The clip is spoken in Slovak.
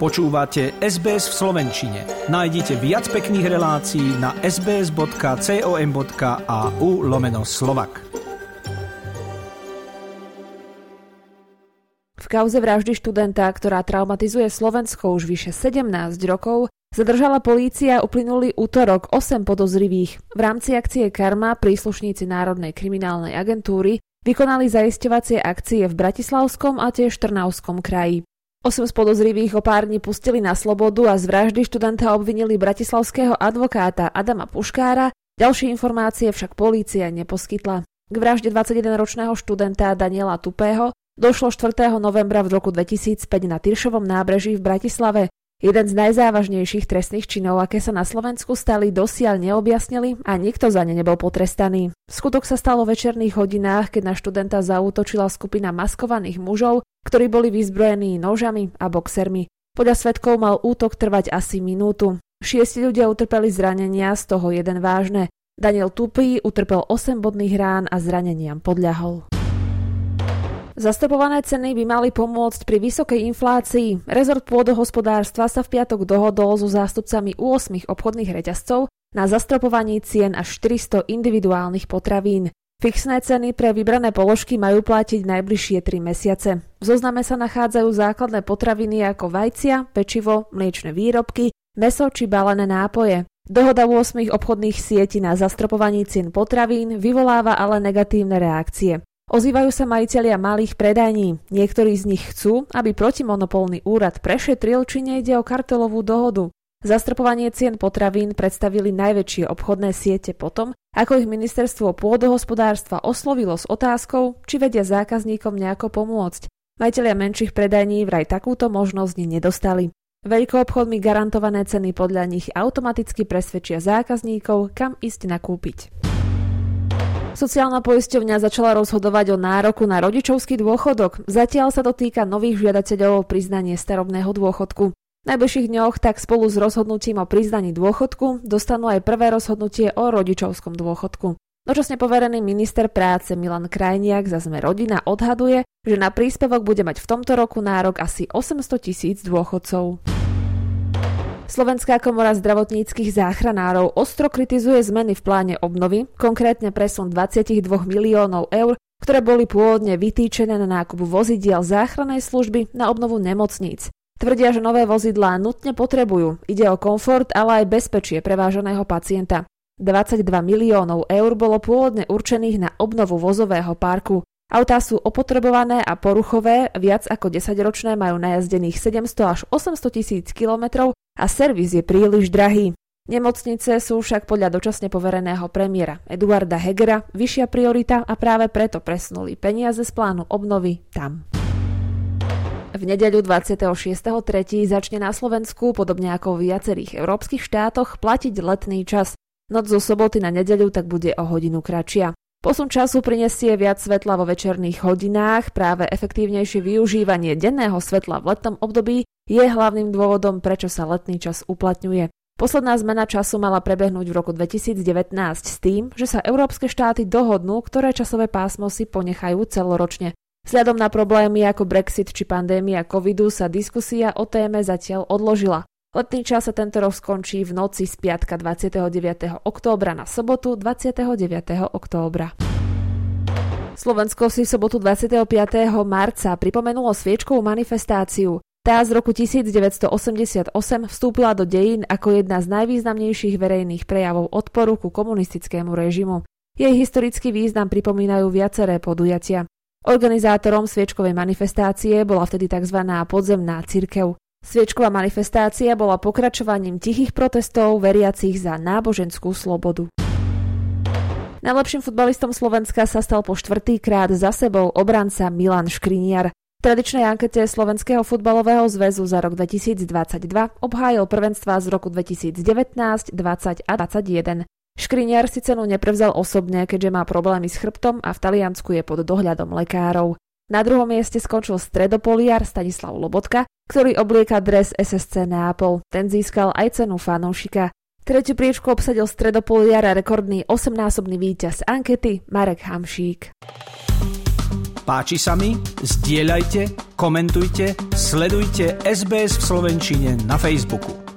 Počúvate SBS v Slovenčine. Nájdite viac pekných relácií na sbs.com.au lomeno slovak. V kauze vraždy študenta, ktorá traumatizuje Slovensko už vyše 17 rokov, zadržala polícia uplynulý útorok 8 podozrivých. V rámci akcie Karma príslušníci Národnej kriminálnej agentúry vykonali zaisťovacie akcie v Bratislavskom a tiež Trnavskom kraji. Osem z podozrivých o pár dní pustili na slobodu a z vraždy študenta obvinili bratislavského advokáta Adama Puškára, ďalšie informácie však polícia neposkytla. K vražde 21-ročného študenta Daniela Tupého došlo 4. novembra v roku 2005 na Tyršovom nábreží v Bratislave. Jeden z najzávažnejších trestných činov, aké sa na Slovensku stali, dosiaľ neobjasnili a nikto za ne nebol potrestaný. Skutok sa stalo v večerných hodinách, keď na študenta zaútočila skupina maskovaných mužov, ktorí boli vyzbrojení nožami a boxermi. Podľa svetkov mal útok trvať asi minútu. Šiesti ľudia utrpeli zranenia, z toho jeden vážne. Daniel Tupý utrpel 8 bodných rán a zraneniam podľahol. Zastropované ceny by mali pomôcť pri vysokej inflácii. Rezort pôdohospodárstva sa v piatok dohodol so zástupcami 8 obchodných reťazcov na zastropovaní cien až 400 individuálnych potravín. Fixné ceny pre vybrané položky majú platiť najbližšie 3 mesiace. V zozname sa nachádzajú základné potraviny ako vajcia, pečivo, mliečne výrobky, meso či balené nápoje. Dohoda 8 obchodných sietí na zastropovaní cien potravín vyvoláva ale negatívne reakcie. Ozývajú sa majiteľia malých predajní. Niektorí z nich chcú, aby protimonopolný úrad prešetril, či nejde o kartelovú dohodu. Zastrpovanie cien potravín predstavili najväčšie obchodné siete potom, ako ich ministerstvo pôdohospodárstva oslovilo s otázkou, či vedia zákazníkom nejako pomôcť. Majiteľia menších predajní vraj takúto možnosť nedostali. Veľkoobchodmi garantované ceny podľa nich automaticky presvedčia zákazníkov, kam ísť nakúpiť. Sociálna poisťovňa začala rozhodovať o nároku na rodičovský dôchodok. Zatiaľ sa to týka nových žiadateľov o priznanie starobného dôchodku. V najbližších dňoch tak spolu s rozhodnutím o priznaní dôchodku dostanú aj prvé rozhodnutie o rodičovskom dôchodku. Dočasne poverený minister práce Milan Krajniak za sme rodina odhaduje, že na príspevok bude mať v tomto roku nárok asi 800 tisíc dôchodcov. Slovenská komora zdravotníckých záchranárov ostro kritizuje zmeny v pláne obnovy, konkrétne presun 22 miliónov eur, ktoré boli pôvodne vytýčené na nákup vozidiel záchrannej služby na obnovu nemocníc. Tvrdia, že nové vozidlá nutne potrebujú. Ide o komfort, ale aj bezpečie preváženého pacienta. 22 miliónov eur bolo pôvodne určených na obnovu vozového parku. Autá sú opotrebované a poruchové, viac ako 10-ročné majú najazdených 700 až 800 tisíc kilometrov a servis je príliš drahý. Nemocnice sú však podľa dočasne povereného premiéra Eduarda Hegera vyššia priorita a práve preto presunuli peniaze z plánu obnovy tam. V nedeľu 26.3. začne na Slovensku, podobne ako v viacerých európskych štátoch, platiť letný čas. Noc zo soboty na nedeľu tak bude o hodinu kratšia. Posun času prinesie viac svetla vo večerných hodinách, práve efektívnejšie využívanie denného svetla v letnom období je hlavným dôvodom, prečo sa letný čas uplatňuje. Posledná zmena času mala prebehnúť v roku 2019 s tým, že sa európske štáty dohodnú, ktoré časové pásmo si ponechajú celoročne. Vzhľadom na problémy ako Brexit či pandémia covidu sa diskusia o téme zatiaľ odložila. Letný čas sa tento rok skončí v noci z piatka 29. októbra na sobotu 29. októbra. Slovensko si sobotu 25. marca pripomenulo sviečkovú manifestáciu. Tá z roku 1988 vstúpila do dejín ako jedna z najvýznamnejších verejných prejavov odporu ku komunistickému režimu. Jej historický význam pripomínajú viaceré podujatia. Organizátorom sviečkovej manifestácie bola vtedy tzv. podzemná cirkev. Sviečková manifestácia bola pokračovaním tichých protestov veriacich za náboženskú slobodu. Najlepším futbalistom Slovenska sa stal po štvrtýkrát za sebou obranca Milan Škriniar. V tradičnej ankete Slovenského futbalového zväzu za rok 2022 obhájil prvenstva z roku 2019, 20 a 2021. Škriniar si cenu neprevzal osobne, keďže má problémy s chrbtom a v Taliansku je pod dohľadom lekárov. Na druhom mieste skončil stredopoliar Stanislav Lobotka, ktorý oblieka dres SSC Neapol. Ten získal aj cenu fanúšika. Tretiu priečku obsadil stredopoliar a rekordný 8-násobný víťaz ankety Marek Hamšík. Páči sa mi? Zdieľajte, komentujte, sledujte SBS v Slovenčine na Facebooku.